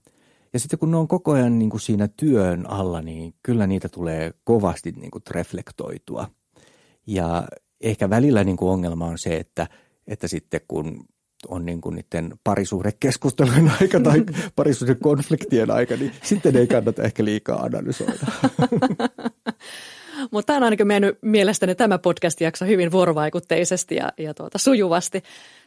Ja sitten kun ne on koko ajan niin kuin siinä työn alla, niin kyllä niitä tulee kovasti niin kuin reflektoitua. Ja ehkä välillä niin kuin ongelma on se, että, että sitten kun on niin kuin niiden parisuhdekeskustelujen aika tai parisuhdekonfliktien aika, niin sitten ei kannata ehkä liikaa analysoida. Mutta tämä on ainakin mennyt mielestäni tämä podcast-jakso hyvin vuorovaikutteisesti ja, ja tuota, sujuvasti.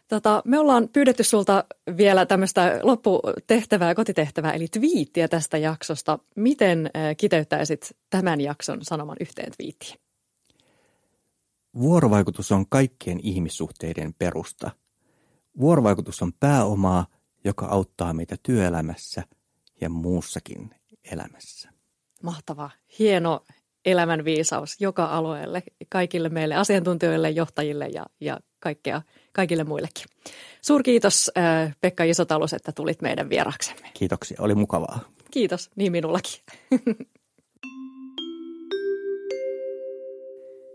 Tota, me ollaan pyydetty sulta vielä tämmöistä lopputehtävää, kotitehtävää, eli twiittiä tästä jaksosta. Miten kiteyttäisit tämän jakson sanoman yhteen twiittiin? Vuorovaikutus on kaikkien ihmissuhteiden perusta. Vuorovaikutus on pääomaa, joka auttaa meitä työelämässä ja muussakin elämässä. Mahtava, hieno elämänviisaus joka alueelle, kaikille meille asiantuntijoille, johtajille ja, ja kaikkea, kaikille muillekin. Suurkiitos äh, Pekka Isotalus, että tulit meidän vieraksemme. Kiitoksia, oli mukavaa. Kiitos, niin minullakin.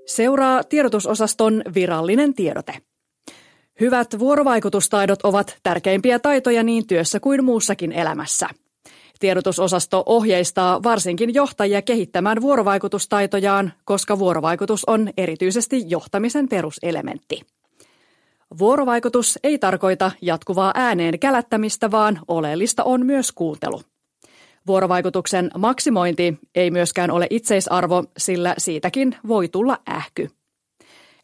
Seuraa tiedotusosaston virallinen tiedote. Hyvät vuorovaikutustaidot ovat tärkeimpiä taitoja niin työssä kuin muussakin elämässä. Tiedotusosasto ohjeistaa varsinkin johtajia kehittämään vuorovaikutustaitojaan, koska vuorovaikutus on erityisesti johtamisen peruselementti. Vuorovaikutus ei tarkoita jatkuvaa ääneen kälättämistä, vaan oleellista on myös kuuntelu. Vuorovaikutuksen maksimointi ei myöskään ole itseisarvo, sillä siitäkin voi tulla ähky.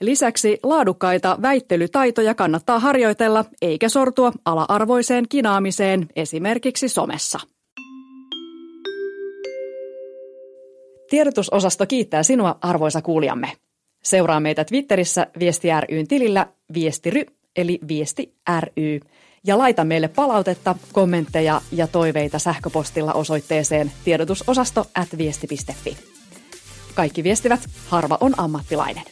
Lisäksi laadukkaita väittelytaitoja kannattaa harjoitella eikä sortua ala-arvoiseen kinaamiseen esimerkiksi somessa. Tiedotusosasto kiittää sinua, arvoisa kuulijamme. Seuraa meitä Twitterissä Viesti ryn tilillä viestiry, eli Viesti ry. Ja laita meille palautetta, kommentteja ja toiveita sähköpostilla osoitteeseen tiedotusosasto at viesti.fi. Kaikki viestivät, harva on ammattilainen.